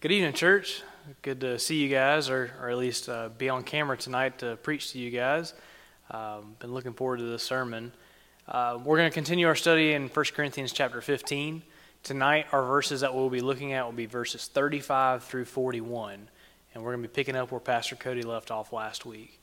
Good evening, church. Good to see you guys, or, or at least uh, be on camera tonight to preach to you guys. Um, been looking forward to this sermon. Uh, we're going to continue our study in 1 Corinthians chapter 15. Tonight, our verses that we'll be looking at will be verses 35 through 41, and we're going to be picking up where Pastor Cody left off last week.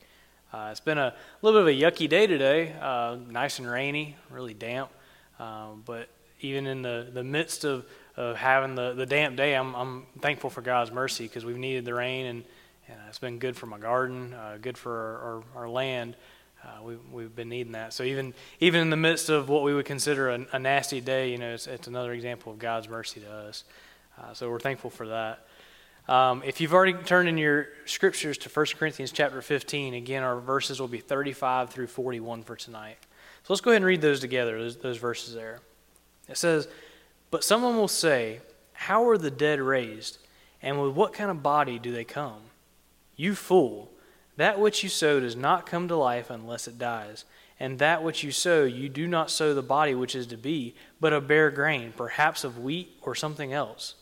Uh, it's been a little bit of a yucky day today, uh, nice and rainy, really damp, um, but even in the, the midst of of having the, the damp day, I'm, I'm thankful for God's mercy because we've needed the rain and, and it's been good for my garden, uh, good for our, our, our land. Uh, we, we've been needing that. So even even in the midst of what we would consider a, a nasty day, you know, it's, it's, another example of God's mercy to us. Uh, so we're thankful for that. Um, if you've already turned in your scriptures to 1 Corinthians chapter 15, again, our verses will be 35 through 41 for tonight. So let's go ahead and read those together, those, those verses there. It says, but someone will say, How are the dead raised? And with what kind of body do they come? You fool! That which you sow does not come to life unless it dies. And that which you sow, you do not sow the body which is to be, but a bare grain, perhaps of wheat or something else.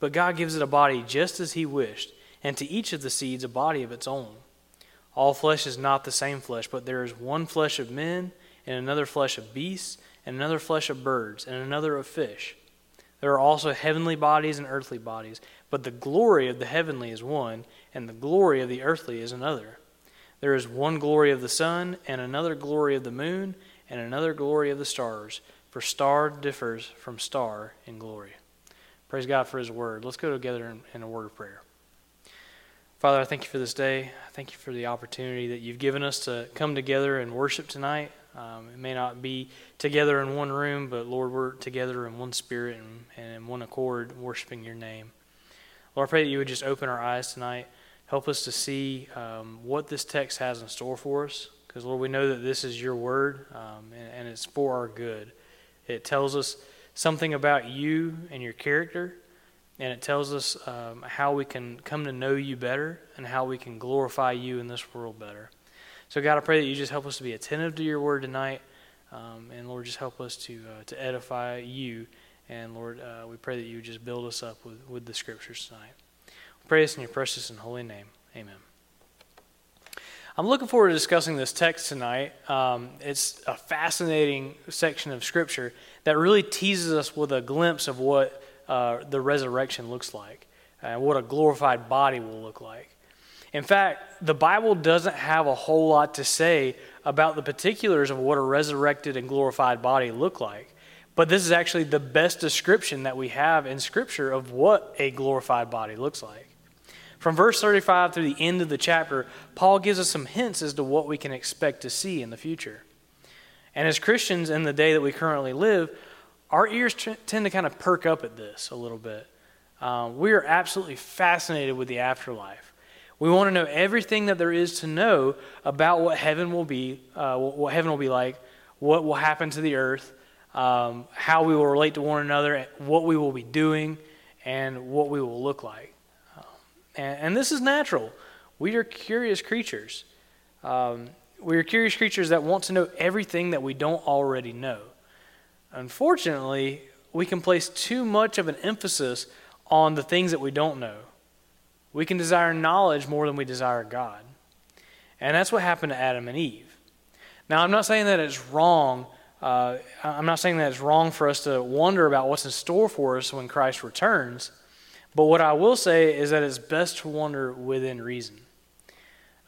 But God gives it a body just as He wished, and to each of the seeds a body of its own. All flesh is not the same flesh, but there is one flesh of men, and another flesh of beasts and another flesh of birds, and another of fish. There are also heavenly bodies and earthly bodies, but the glory of the heavenly is one, and the glory of the earthly is another. There is one glory of the sun, and another glory of the moon, and another glory of the stars, for star differs from star in glory. Praise God for His word. Let's go together in, a word of prayer. Father, I thank you for this day. I thank you for the opportunity that you've given us to come together and worship tonight. Um, it may not be together in one room, but Lord, we're together in one spirit and, and in one accord, worshiping your name. Lord, I pray that you would just open our eyes tonight. Help us to see um, what this text has in store for us. Because, Lord, we know that this is your word um, and, and it's for our good. It tells us something about you and your character, and it tells us um, how we can come to know you better and how we can glorify you in this world better. So, God, I pray that you just help us to be attentive to your word tonight. Um, and, Lord, just help us to, uh, to edify you. And, Lord, uh, we pray that you just build us up with, with the scriptures tonight. We pray this in your precious and holy name. Amen. I'm looking forward to discussing this text tonight. Um, it's a fascinating section of Scripture that really teases us with a glimpse of what uh, the resurrection looks like and what a glorified body will look like. In fact, the Bible doesn't have a whole lot to say about the particulars of what a resurrected and glorified body look like. But this is actually the best description that we have in Scripture of what a glorified body looks like. From verse 35 through the end of the chapter, Paul gives us some hints as to what we can expect to see in the future. And as Christians in the day that we currently live, our ears t- tend to kind of perk up at this a little bit. Um, we are absolutely fascinated with the afterlife. We want to know everything that there is to know about what heaven will be, uh, what heaven will be like, what will happen to the earth, um, how we will relate to one another, what we will be doing, and what we will look like. Um, and, and, this is natural. We are curious creatures. Um, we are curious creatures that want to know everything that we don't already know. Unfortunately, we can place too much of an emphasis on the things that we don't know. We can desire knowledge more than we desire God. And that's what happened to Adam and Eve. Now, I'm not saying that it's wrong. Uh, I'm not saying that it's wrong for us to wonder about what's in store for us when Christ returns. But what I will say is that it's best to wonder within reason.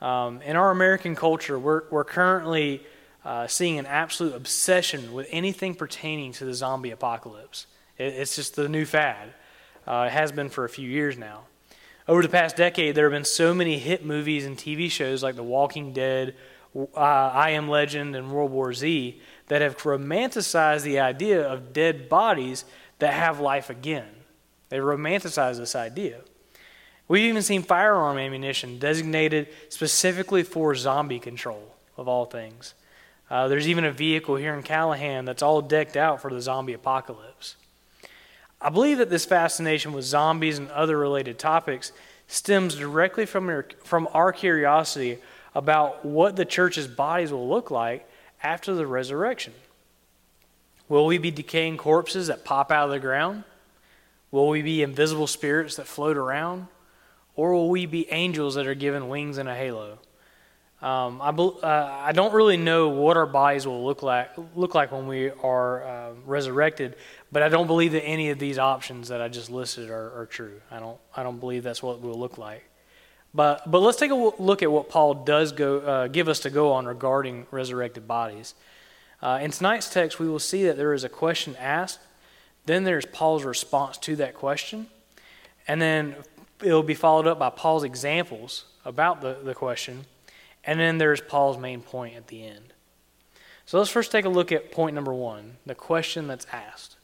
Um, in our American culture, we're, we're currently uh, seeing an absolute obsession with anything pertaining to the zombie apocalypse. It, it's just the new fad. Uh, it has been for a few years now. Over the past decade, there have been so many hit movies and TV shows like The Walking Dead, uh, I Am Legend, and World War Z that have romanticized the idea of dead bodies that have life again. They romanticize this idea. We've even seen firearm ammunition designated specifically for zombie control, of all things. Uh, there's even a vehicle here in Callahan that's all decked out for the zombie apocalypse. I believe that this fascination with zombies and other related topics stems directly from our, from our curiosity about what the church's bodies will look like after the resurrection. Will we be decaying corpses that pop out of the ground? Will we be invisible spirits that float around? Or will we be angels that are given wings and a halo? Um, I, uh, I don't really know what our bodies will look like, look like when we are uh, resurrected, but I don't believe that any of these options that I just listed are, are true. I don't, I don't believe that's what it will look like. But, but let's take a look at what Paul does go, uh, give us to go on regarding resurrected bodies. Uh, in tonight's text, we will see that there is a question asked, then there's Paul's response to that question, and then it will be followed up by Paul's examples about the, the question and then there's Paul's main point at the end. So let's first take a look at point number one the question that's asked.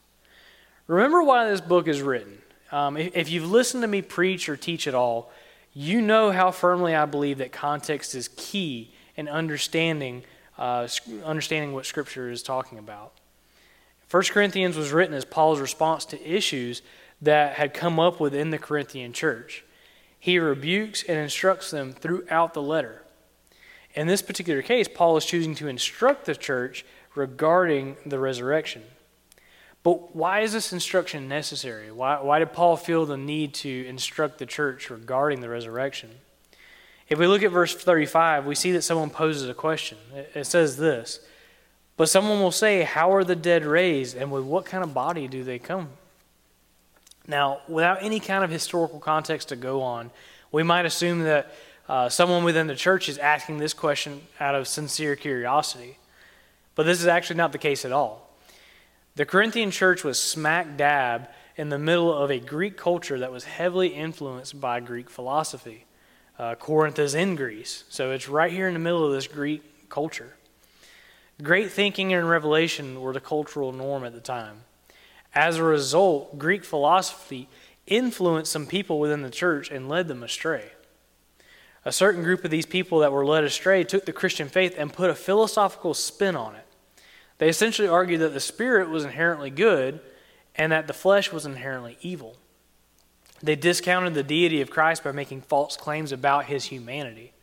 Remember why this book is written. Um, if, if you've listened to me preach or teach at all, you know how firmly I believe that context is key in understanding, uh, understanding what Scripture is talking about. 1 Corinthians was written as Paul's response to issues that had come up within the Corinthian church. He rebukes and instructs them throughout the letter. In this particular case, Paul is choosing to instruct the church regarding the resurrection. But why is this instruction necessary? Why, why did Paul feel the need to instruct the church regarding the resurrection? If we look at verse 35, we see that someone poses a question. It, it says this But someone will say, How are the dead raised, and with what kind of body do they come? Now, without any kind of historical context to go on, we might assume that uh, someone within the church is asking this question out of sincere curiosity. But this is actually not the case at all. The Corinthian church was smack dab in the middle of a Greek culture that was heavily influenced by Greek philosophy. Uh, Corinth is in Greece, so it's right here in the middle of this Greek culture. Great thinking and revelation were the cultural norm at the time. As a result, Greek philosophy influenced some people within the church and led them astray. A certain group of these people that were led astray took the Christian faith and put a philosophical spin on it. They essentially argued that the spirit was inherently good and that the flesh was inherently evil. They discounted the deity of Christ by making false claims about his humanity.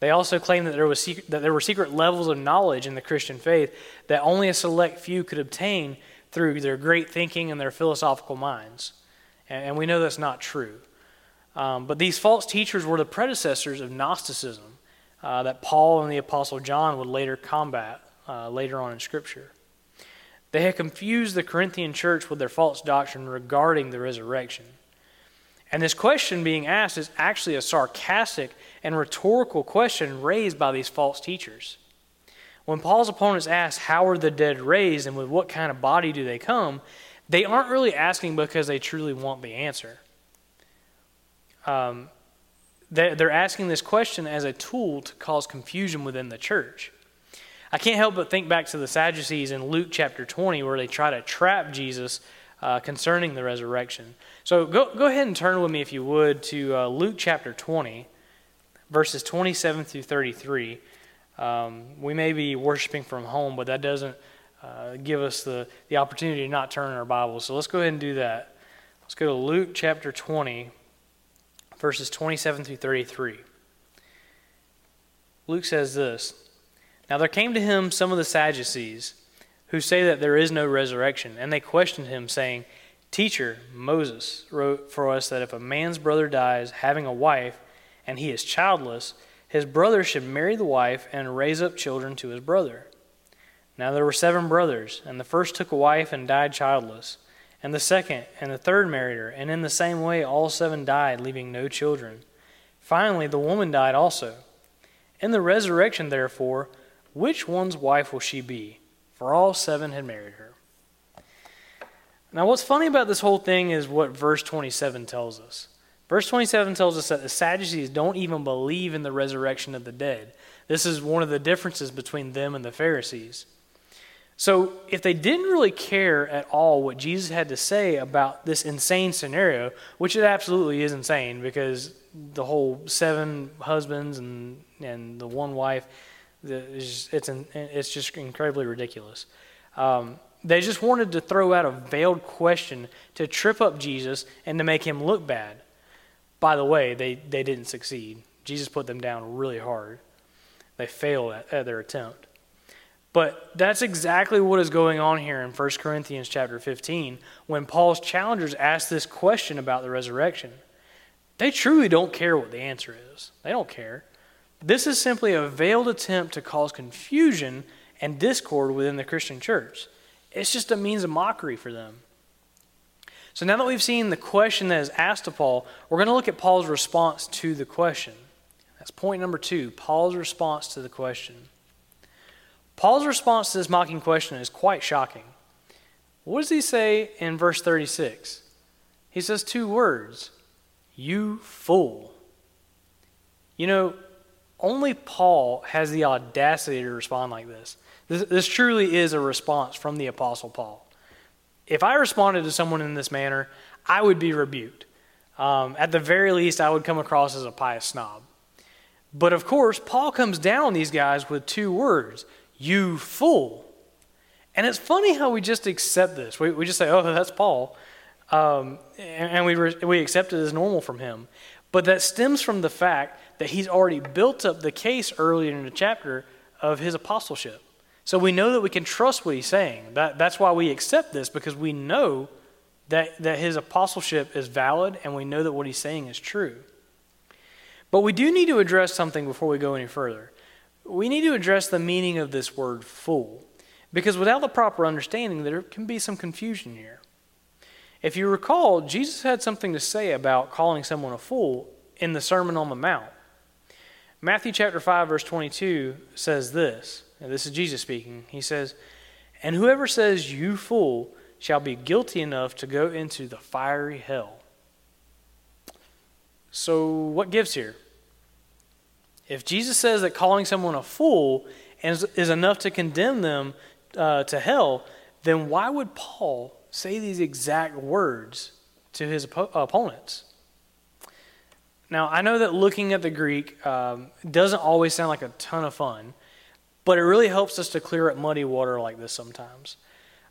They also claimed that there, was secret, that there were secret levels of knowledge in the Christian faith that only a select few could obtain through their great thinking and their philosophical minds. And, and we know that's not true. Um, but these false teachers were the predecessors of Gnosticism uh, that Paul and the Apostle John would later combat uh, later on in Scripture. They had confused the Corinthian church with their false doctrine regarding the resurrection. And this question being asked is actually a sarcastic and rhetorical question raised by these false teachers. When Paul's opponents ask, How are the dead raised and with what kind of body do they come? they aren't really asking because they truly want the answer um, they're asking this question as a tool to cause confusion within the church. I can't help but think back to the Sadducees in Luke chapter 20, where they try to trap Jesus uh, concerning the resurrection. So go, go ahead and turn with me, if you would, to uh, Luke chapter 20, verses 27 through 33. Um, we may be worshiping from home, but that doesn't uh, give us the, the opportunity to not turn our Bibles. So let's go ahead and do that. Let's go to Luke chapter 20, verses 27 through 33. Luke says this Now there came to him some of the Sadducees who say that there is no resurrection, and they questioned him, saying, Teacher, Moses wrote for us that if a man's brother dies having a wife, and he is childless, his brother should marry the wife and raise up children to his brother. Now there were seven brothers, and the first took a wife and died childless and the second and the third married her, and in the same way all seven died, leaving no children. Finally, the woman died also. In the resurrection, therefore, which one's wife will she be? For all seven had married her. Now, what's funny about this whole thing is what verse 27 tells us. Verse 27 tells us that the Sadducees don't even believe in the resurrection of the dead. This is one of the differences between them and the Pharisees. So, if they didn't really care at all what Jesus had to say about this insane scenario, which it absolutely is insane because the whole seven husbands and, and the one wife, it's, it's, it's just incredibly ridiculous. Um, they just wanted to throw out a veiled question to trip up Jesus and to make him look bad. By the way, they, they didn't succeed. Jesus put them down really hard. They failed at, at their attempt. But that's exactly what is going on here in 1 Corinthians chapter 15 when Paul's challengers ask this question about the resurrection. They truly don't care what the answer is. They don't care. This is simply a veiled attempt to cause confusion and discord within the Christian church. It's just a means of mockery for them. So now that we've seen the question that is asked to Paul, we're going to look at Paul's response to the question. That's point number two Paul's response to the question. Paul's response to this mocking question is quite shocking. What does he say in verse 36? He says two words You fool. You know, only Paul has the audacity to respond like this. This, this truly is a response from the Apostle Paul. If I responded to someone in this manner, I would be rebuked. Um, at the very least, I would come across as a pious snob. But of course, Paul comes down these guys with two words you fool. And it's funny how we just accept this. We, we just say, oh, that's Paul. Um, and, and we, re- we accept it as normal from him. But that stems from the fact that he's already built up the case earlier in the chapter of his apostleship. So we know that we can trust what he's saying. That, that's why we accept this, because we know that, that his apostleship is valid and we know that what he's saying is true. But we do need to address something before we go any further we need to address the meaning of this word fool, because without the proper understanding, there can be some confusion here. If you recall, Jesus had something to say about calling someone a fool in the Sermon on the Mount. Matthew chapter 5 verse 22 says this, and this is Jesus speaking. He says, "And whoever says you fool shall be guilty enough to go into the fiery hell." So, what gives here? If Jesus says that calling someone a fool is, is enough to condemn them uh, to hell, then why would Paul say these exact words to his opponents? Now, I know that looking at the Greek um, doesn't always sound like a ton of fun, but it really helps us to clear up muddy water like this sometimes.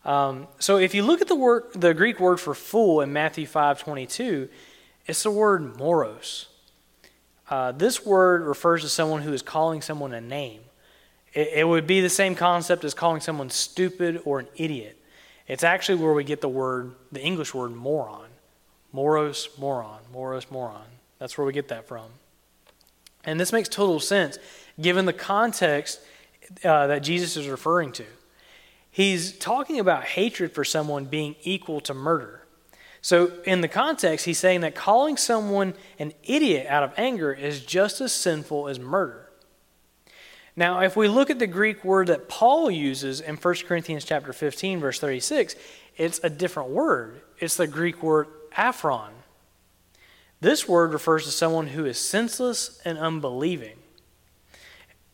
Um, so, if you look at the word, the Greek word for fool in Matthew five twenty two, it's the word moros. Uh, this word refers to someone who is calling someone a name. It, it would be the same concept as calling someone stupid or an idiot. It's actually where we get the word, the English word moron. Moros, moron. Moros, moron. That's where we get that from. And this makes total sense given the context uh, that Jesus is referring to. He's talking about hatred for someone being equal to murder. So, in the context, he's saying that calling someone an idiot out of anger is just as sinful as murder. Now, if we look at the Greek word that Paul uses in 1 Corinthians chapter 15 verse 36, it's a different word. It's the Greek word aphron. This word refers to someone who is senseless and unbelieving.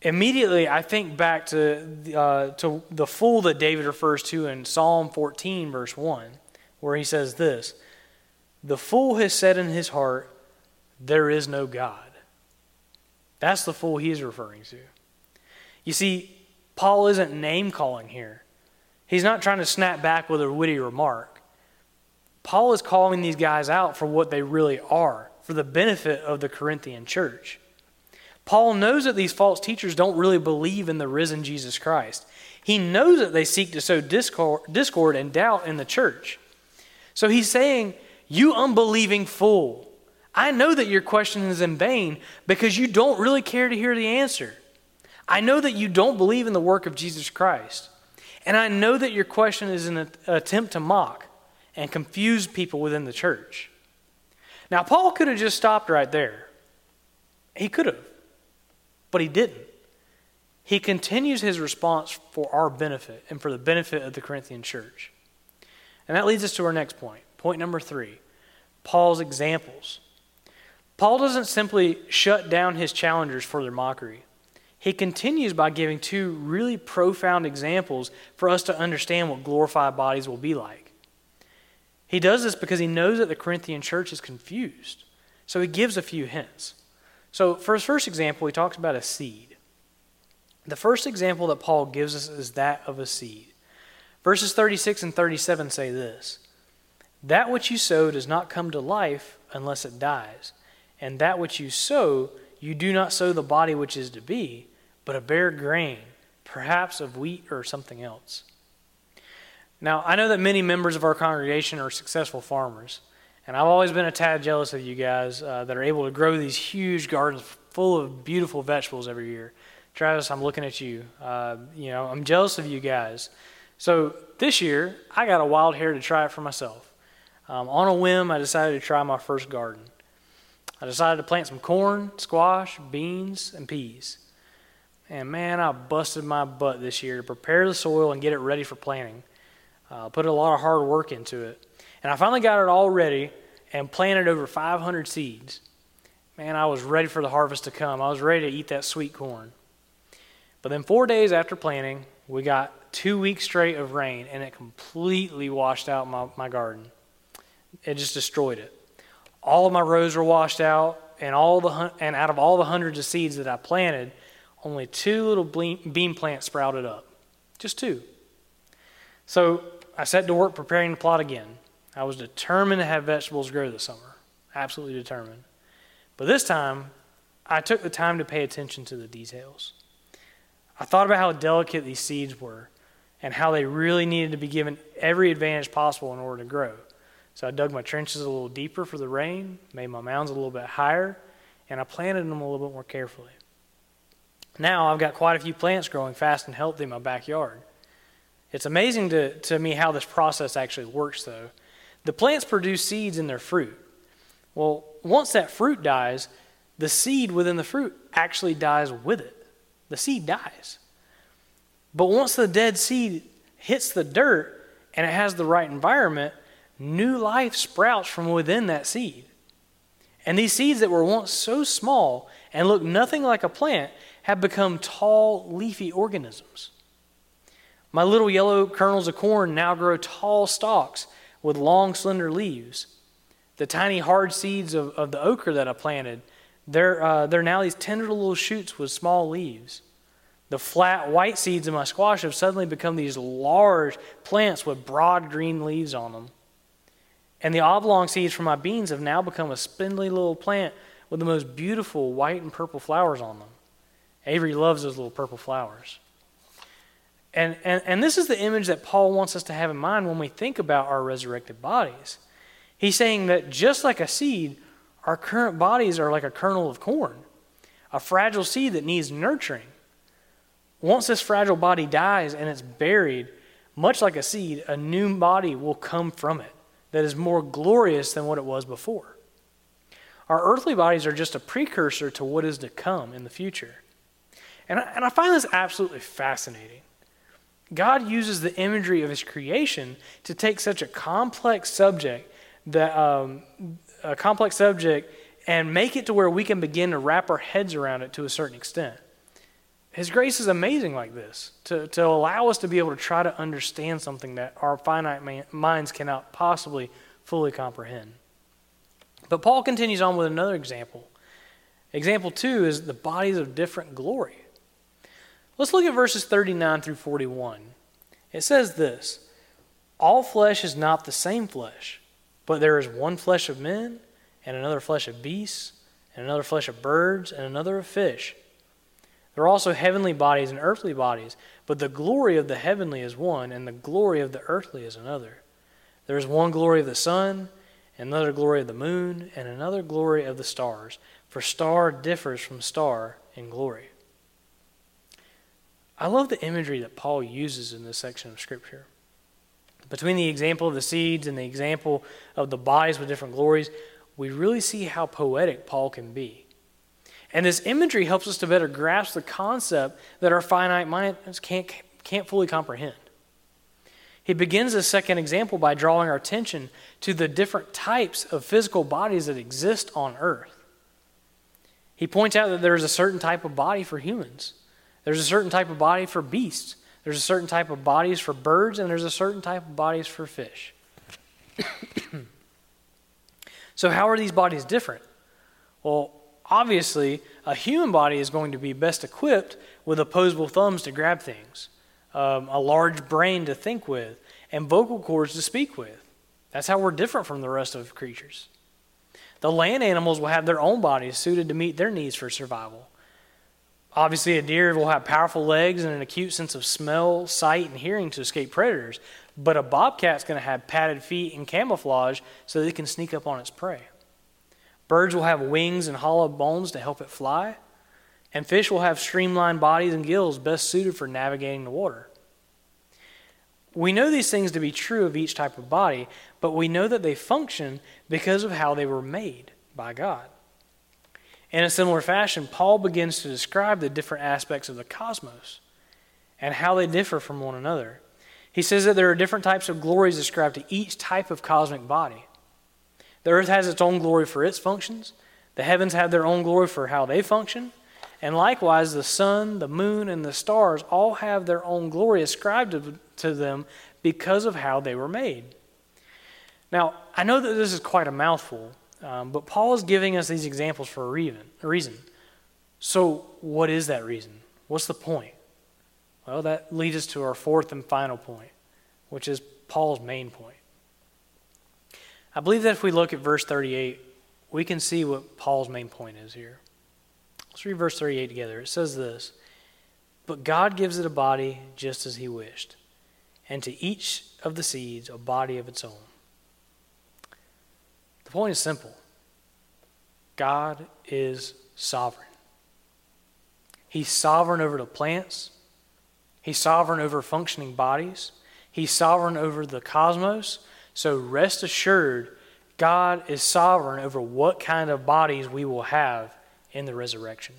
Immediately, I think back to, uh, to the fool that David refers to in Psalm 14, verse 1 where he says this The fool has said in his heart, There is no God. That's the fool he's referring to. You see, Paul isn't name calling here. He's not trying to snap back with a witty remark. Paul is calling these guys out for what they really are, for the benefit of the Corinthian church. Paul knows that these false teachers don't really believe in the risen Jesus Christ. He knows that they seek to sow discord, discord and doubt in the church. So he's saying, You unbelieving fool, I know that your question is in vain because you don't really care to hear the answer. I know that you don't believe in the work of Jesus Christ. And I know that your question is an attempt to mock and confuse people within the church. Now, Paul could have just stopped right there. He could have, but he didn't. He continues his response for our benefit and for the benefit of the Corinthian church. And that leads us to our next point. Point number three Paul's examples. Paul doesn't simply shut down his challengers for their mockery. He continues by giving two really profound examples for us to understand what glorified bodies will be like. He does this because he knows that the Corinthian church is confused. So he gives a few hints. So, for his first example, he talks about a seed. The first example that Paul gives us is that of a seed. Verses 36 and 37 say this That which you sow does not come to life unless it dies, and that which you sow, you do not sow the body which is to be, but a bare grain, perhaps of wheat or something else. Now, I know that many members of our congregation are successful farmers, and I've always been a tad jealous of you guys uh, that are able to grow these huge gardens full of beautiful vegetables every year. Travis, I'm looking at you. Uh, you know, I'm jealous of you guys. So this year, I got a wild hair to try it for myself. Um, on a whim, I decided to try my first garden. I decided to plant some corn, squash, beans, and peas. And man, I busted my butt this year to prepare the soil and get it ready for planting. Uh, put a lot of hard work into it. And I finally got it all ready and planted over 500 seeds. Man, I was ready for the harvest to come. I was ready to eat that sweet corn. But then, four days after planting, we got two weeks straight of rain, and it completely washed out my, my garden. It just destroyed it. All of my rows were washed out, and all the and out of all the hundreds of seeds that I planted, only two little bean plants sprouted up. Just two. So I set to work preparing the plot again. I was determined to have vegetables grow this summer. Absolutely determined. But this time, I took the time to pay attention to the details. I thought about how delicate these seeds were and how they really needed to be given every advantage possible in order to grow. So I dug my trenches a little deeper for the rain, made my mounds a little bit higher, and I planted them a little bit more carefully. Now I've got quite a few plants growing fast and healthy in my backyard. It's amazing to, to me how this process actually works, though. The plants produce seeds in their fruit. Well, once that fruit dies, the seed within the fruit actually dies with it. The seed dies. But once the dead seed hits the dirt and it has the right environment, new life sprouts from within that seed. And these seeds that were once so small and looked nothing like a plant have become tall, leafy organisms. My little yellow kernels of corn now grow tall stalks with long, slender leaves. The tiny, hard seeds of, of the okra that I planted, they're, uh, they're now these tender little shoots with small leaves. The flat, white seeds of my squash have suddenly become these large plants with broad green leaves on them. And the oblong seeds from my beans have now become a spindly little plant with the most beautiful white and purple flowers on them. Avery loves those little purple flowers. And, and, and this is the image that Paul wants us to have in mind when we think about our resurrected bodies. He's saying that just like a seed, our current bodies are like a kernel of corn, a fragile seed that needs nurturing. Once this fragile body dies and it's buried, much like a seed, a new body will come from it that is more glorious than what it was before. Our earthly bodies are just a precursor to what is to come in the future. And I, and I find this absolutely fascinating. God uses the imagery of his creation to take such a complex subject that um, a complex subject and make it to where we can begin to wrap our heads around it to a certain extent. His grace is amazing like this to, to allow us to be able to try to understand something that our finite man, minds cannot possibly fully comprehend. But Paul continues on with another example. Example two is the bodies of different glory. Let's look at verses 39 through 41. It says this All flesh is not the same flesh, but there is one flesh of men, and another flesh of beasts, and another flesh of birds, and another of fish. There are also heavenly bodies and earthly bodies, but the glory of the heavenly is one, and the glory of the earthly is another. There is one glory of the sun, another glory of the moon, and another glory of the stars, for star differs from star in glory. I love the imagery that Paul uses in this section of Scripture. Between the example of the seeds and the example of the bodies with different glories, we really see how poetic Paul can be. And this imagery helps us to better grasp the concept that our finite minds can't, can't fully comprehend. He begins this second example by drawing our attention to the different types of physical bodies that exist on earth. He points out that there is a certain type of body for humans there's a certain type of body for beasts. There's a certain type of bodies for birds, and there's a certain type of bodies for fish. so, how are these bodies different? Well, obviously, a human body is going to be best equipped with opposable thumbs to grab things, um, a large brain to think with, and vocal cords to speak with. That's how we're different from the rest of creatures. The land animals will have their own bodies suited to meet their needs for survival Obviously, a deer will have powerful legs and an acute sense of smell, sight, and hearing to escape predators, but a bobcat's going to have padded feet and camouflage so that it can sneak up on its prey. Birds will have wings and hollow bones to help it fly, and fish will have streamlined bodies and gills best suited for navigating the water. We know these things to be true of each type of body, but we know that they function because of how they were made by God. In a similar fashion, Paul begins to describe the different aspects of the cosmos and how they differ from one another. He says that there are different types of glories ascribed to each type of cosmic body. The earth has its own glory for its functions, the heavens have their own glory for how they function, and likewise the sun, the moon, and the stars all have their own glory ascribed to, them because of how they were made. Now, I know that this is quite a mouthful, um, but Paul is giving us these examples for a reason, a reason. So, what is that reason? What's the point? Well, that leads us to our fourth and final point, which is Paul's main point. I believe that if we look at verse 38, we can see what Paul's main point is here. Let's read verse 38 together. It says this But God gives it a body just as he wished, and to each of the seeds a body of its own. The point is simple God is sovereign. He's sovereign over the plants, He's sovereign over functioning bodies, He's sovereign over the cosmos. So rest assured, God is sovereign over what kind of bodies we will have in the resurrection.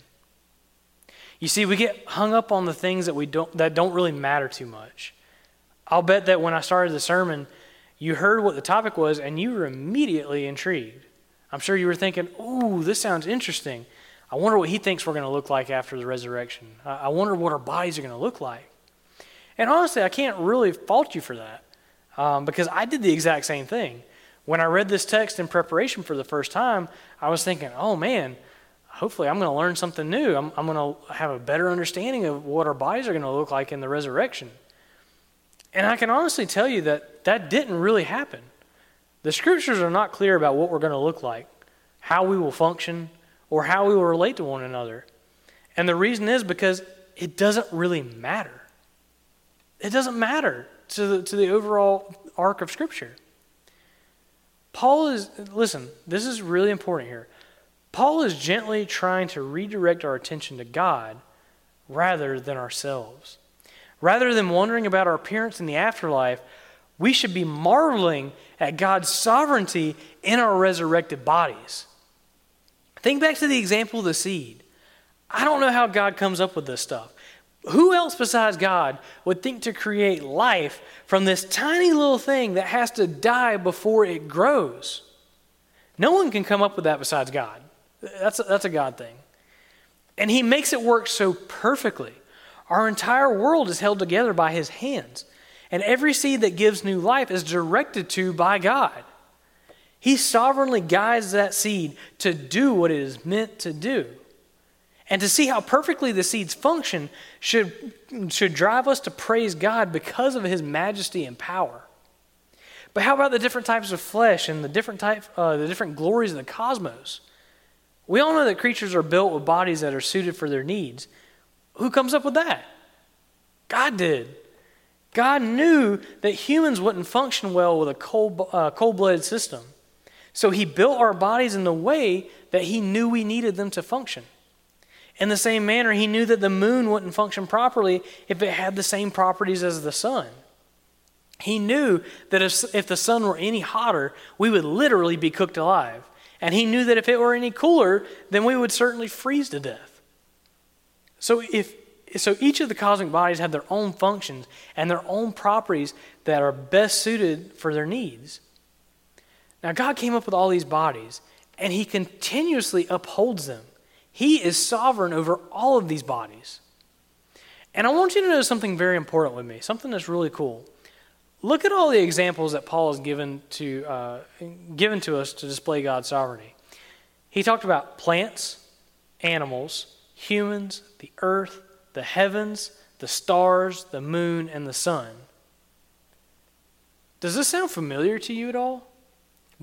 You see, we get hung up on the things that we don't that don't really matter too much. I'll bet that when I started the sermon, you heard what the topic was and you were immediately intrigued. I'm sure you were thinking, ooh, this sounds interesting. I wonder what he thinks we're going to look like after the resurrection. I wonder what our bodies are going to look like. And honestly, I can't really fault you for that um, because I did the exact same thing. When I read this text in preparation for the first time, I was thinking, oh man, hopefully I'm going to learn something new. I'm, I'm going to have a better understanding of what our bodies are going to look like in the resurrection. And I can honestly tell you that that didn't really happen. The scriptures are not clear about what we're going to look like, how we will function, or how we will relate to one another. And the reason is because it doesn't really matter. It doesn't matter to the, to the overall arc of Scripture. Paul is, listen, this is really important here. Paul is gently trying to redirect our attention to God rather than ourselves. Rather than wondering about our appearance in the afterlife, we should be marveling at God's sovereignty in our resurrected bodies. Think back to the example of the seed. I don't know how God comes up with this stuff. Who else besides God would think to create life from this tiny little thing that has to die before it grows? No one can come up with that besides God. That's a, that's a God thing. And He makes it work so perfectly. Our entire world is held together by His hands. And every seed that gives new life is directed to by God. He sovereignly guides that seed to do what it is meant to do. And to see how perfectly the seeds function should, should drive us to praise God because of His majesty and power. But how about the different types of flesh and the different, type, uh, the different glories of the cosmos? We all know that creatures are built with bodies that are suited for their needs. Who comes up with that? God did. God knew that humans wouldn't function well with a cold, uh, cold-blooded system. So he built our bodies in the way that he knew we needed them to function. In the same manner, he knew that the moon wouldn't function properly if it had the same properties as the sun. He knew that if, if the sun were any hotter, we would literally be cooked alive. And he knew that if it were any cooler, then we would certainly freeze to death. So, if, so each of the cosmic bodies have their own functions and their own properties that are best suited for their needs. Now, God came up with all these bodies, and He continuously upholds them. He is sovereign over all of these bodies. And I want you to know something very important with me, something that's really cool. Look at all the examples that Paul has given to, uh, given to us to display God's sovereignty. He talked about plants, animals, humans, the earth, the heavens, the stars, the moon, and the sun. Does this sound familiar to you at all?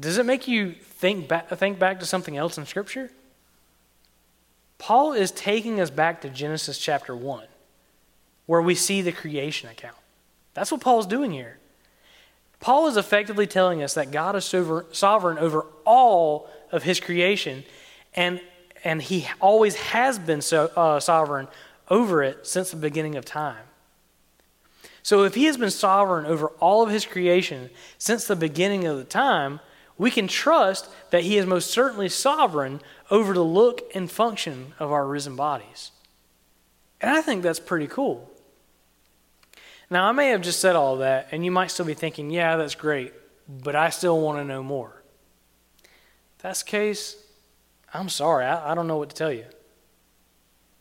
Does it make you think back, think back to something else in Scripture? Paul is taking us back to Genesis chapter 1, where we see the creation account. That's what Paul's doing here. Paul is effectively telling us that God is sovereign over all of his creation, and, and he always has been so, uh, sovereign over it since the beginning of time. So, if he has been sovereign over all of his creation since the beginning of the time, we can trust that he is most certainly sovereign over the look and function of our risen bodies. And I think that's pretty cool. Now, I may have just said all that, and you might still be thinking, yeah, that's great, but I still want to know more. If that's the case, I'm sorry, I, I don't know what to tell you.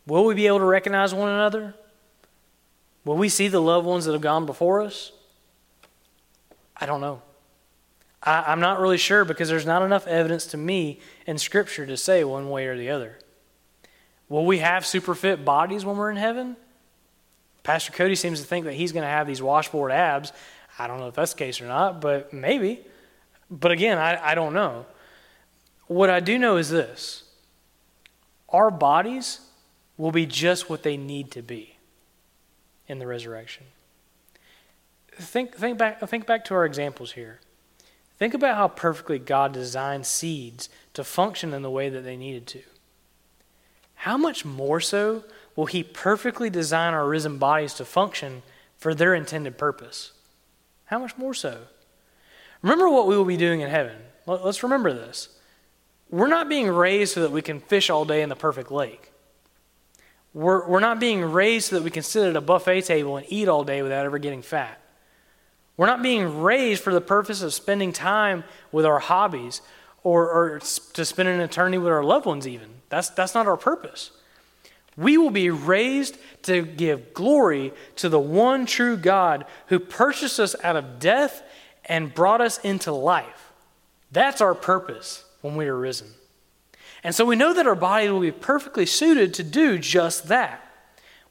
Will we be able to recognize one another? Will we see the loved ones that have gone before us? I don't know. I, am not really sure because there's not enough evidence to me in Scripture to say one way or the other. Will we have super fit bodies when we're in heaven? Pastor Cody seems to think that he's going to have these washboard abs. I don't know if that's the case or not, but maybe. But again, I, I don't know. What I do know is this our bodies will be just what they need to be in the resurrection. Think, think, back, think back to our examples here. Think about how perfectly God designed seeds to function in the way that they needed to. How much more so will He perfectly design our risen bodies to function for their intended purpose? How much more so? Remember what we will be doing in heaven. Let's remember this. We're not being raised so that we can fish all day in the perfect lake. We're, we're not being raised so that we can sit at a buffet table and eat all day without ever getting fat. We're not being raised for the purpose of spending time with our hobbies or, or to spend an eternity with our loved ones, even. That's, that's not our purpose. We will be raised to give glory to the one true God who purchased us out of death and brought us into life. That's our purpose when we are risen. And so we know that our body will be perfectly suited to do just that.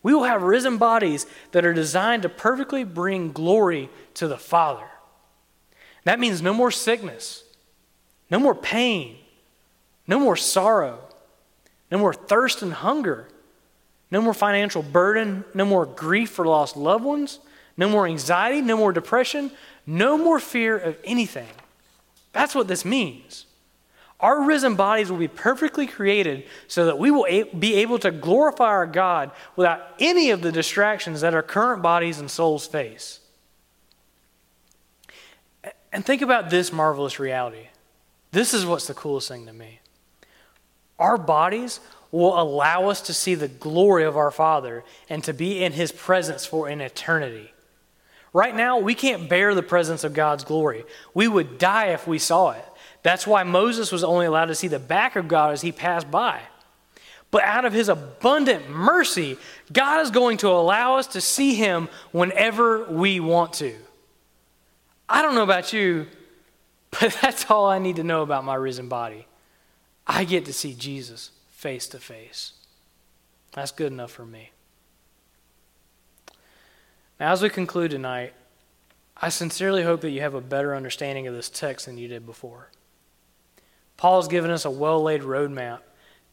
We will have risen bodies that are designed to perfectly bring glory to the Father. That means no more sickness, no more pain, no more sorrow, no more thirst and hunger, no more financial burden, no more grief for lost loved ones, no more anxiety, no more depression, no more fear of anything. That's what this means. Our risen bodies will be perfectly created so that we will be able to glorify our God without any of the distractions that our current bodies and souls face. And think about this marvelous reality. This is what's the coolest thing to me. Our bodies will allow us to see the glory of our Father and to be in His presence for an eternity. Right now, we can't bear the presence of God's glory. We would die if we saw it. That's why Moses was only allowed to see the back of God as he passed by. But out of his abundant mercy, God is going to allow us to see him whenever we want to. I don't know about you, but that's all I need to know about my risen body. I get to see Jesus face to face. That's good enough for me. Now, as we conclude tonight, I sincerely hope that you have a better understanding of this text than you did before. Paul has given us a well laid roadmap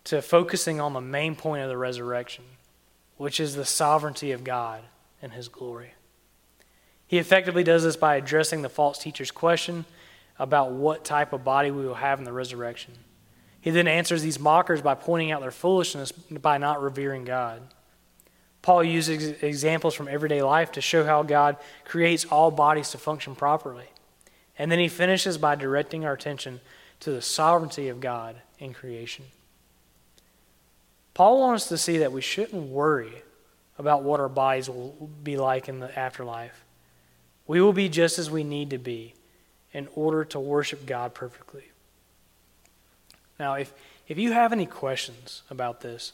to focusing on the main point of the resurrection, which is the sovereignty of God and his glory. He effectively does this by addressing the false teacher's question about what type of body we will have in the resurrection. He then answers these mockers by pointing out their foolishness by not revering God. Paul uses examples from everyday life to show how God creates all bodies to function properly. And then he finishes by directing our attention to the sovereignty of God in creation. Paul wants us to see that we shouldn't worry about what our bodies will be like in the afterlife. We will be just as we need to be in order to worship God perfectly. Now, if, if you have any questions about this,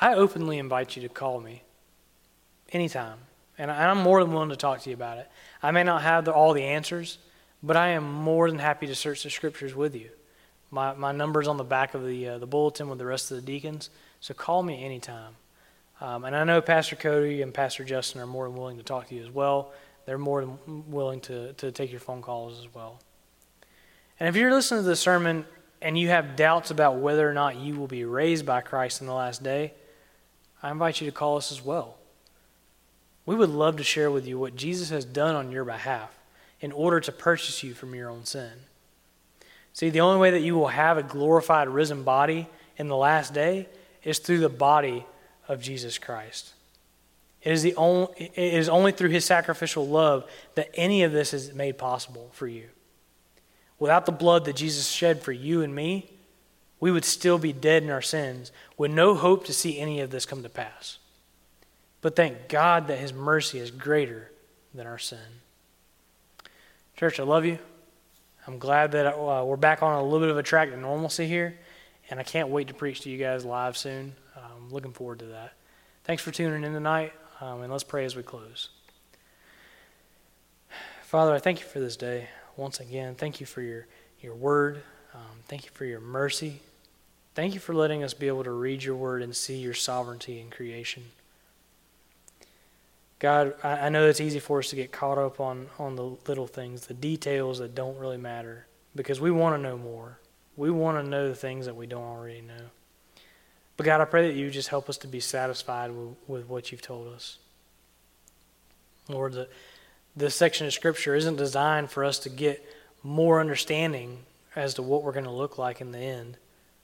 I openly invite you to call me anytime. And I'm more than willing to talk to you about it. I may not have the, all the answers, but I am more than happy to search the scriptures with you. My, my number's on the back of the, uh, the bulletin with the rest of the deacons, so call me anytime. Um, and I know Pastor Cody and Pastor Justin are more than willing to talk to you as well. They're more than willing to, to take your phone calls as well. And if you're listening to the sermon and you have doubts about whether or not you will be raised by Christ in the last day, I invite you to call us as well. We would love to share with you what Jesus has done on your behalf in order to purchase you from your own sin. See, the only way that you will have a glorified, risen body in the last day is through the body of Jesus Christ. It is, the only, it is only through his sacrificial love that any of this is made possible for you. Without the blood that Jesus shed for you and me, we would still be dead in our sins with no hope to see any of this come to pass. But thank God that his mercy is greater than our sin. Church, I love you. I'm glad that uh, we're back on a little bit of a track to normalcy here, and I can't wait to preach to you guys live soon. I'm looking forward to that. Thanks for tuning in tonight, um, and let's pray as we close. Father, I thank you for this day once again. Thank you for your, your word. Um, thank you for your mercy. Thank you for letting us be able to read your word and see your sovereignty in creation. God, I, know it's easy for us to get caught up on, on the little things, the details that don't really matter, because we want to know more. We want to know the things that we don't already know. But God, I pray that you just help us to be satisfied with, with what you've told us. Lord, the, this section of Scripture isn't designed for us to get more understanding as to what we're going to look like in the end.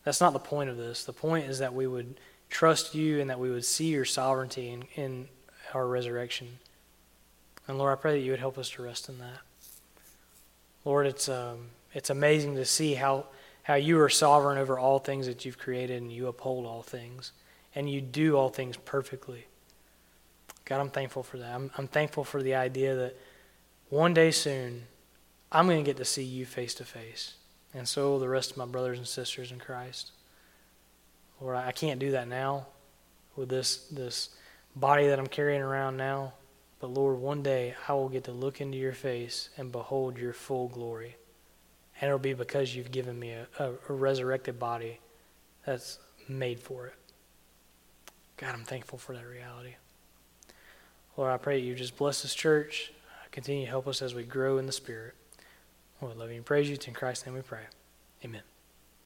That's not the point of this. The point is that we would trust you and that we would see your sovereignty in, in our resurrection. And Lord, I pray that you would help us to rest in that. Lord, it's um, it's amazing to see how how you are sovereign over all things that you've created and you uphold all things and you do all things perfectly. God, I'm thankful for that. I'm, I'm thankful for the idea that one day soon I'm going to get to see you face to face. And so will the rest of my brothers and sisters in Christ. Lord, I can't do that now with this this body that I'm carrying around now. But Lord, one day I will get to look into your face and behold your full glory. And it'll be because you've given me a, a, a resurrected body that's made for it. God, I'm thankful for that reality. Lord, I pray you just bless this church. Continue to help us as we grow in the Spirit. Lord, love you and praise you. It's in Christ's name we pray. Amen.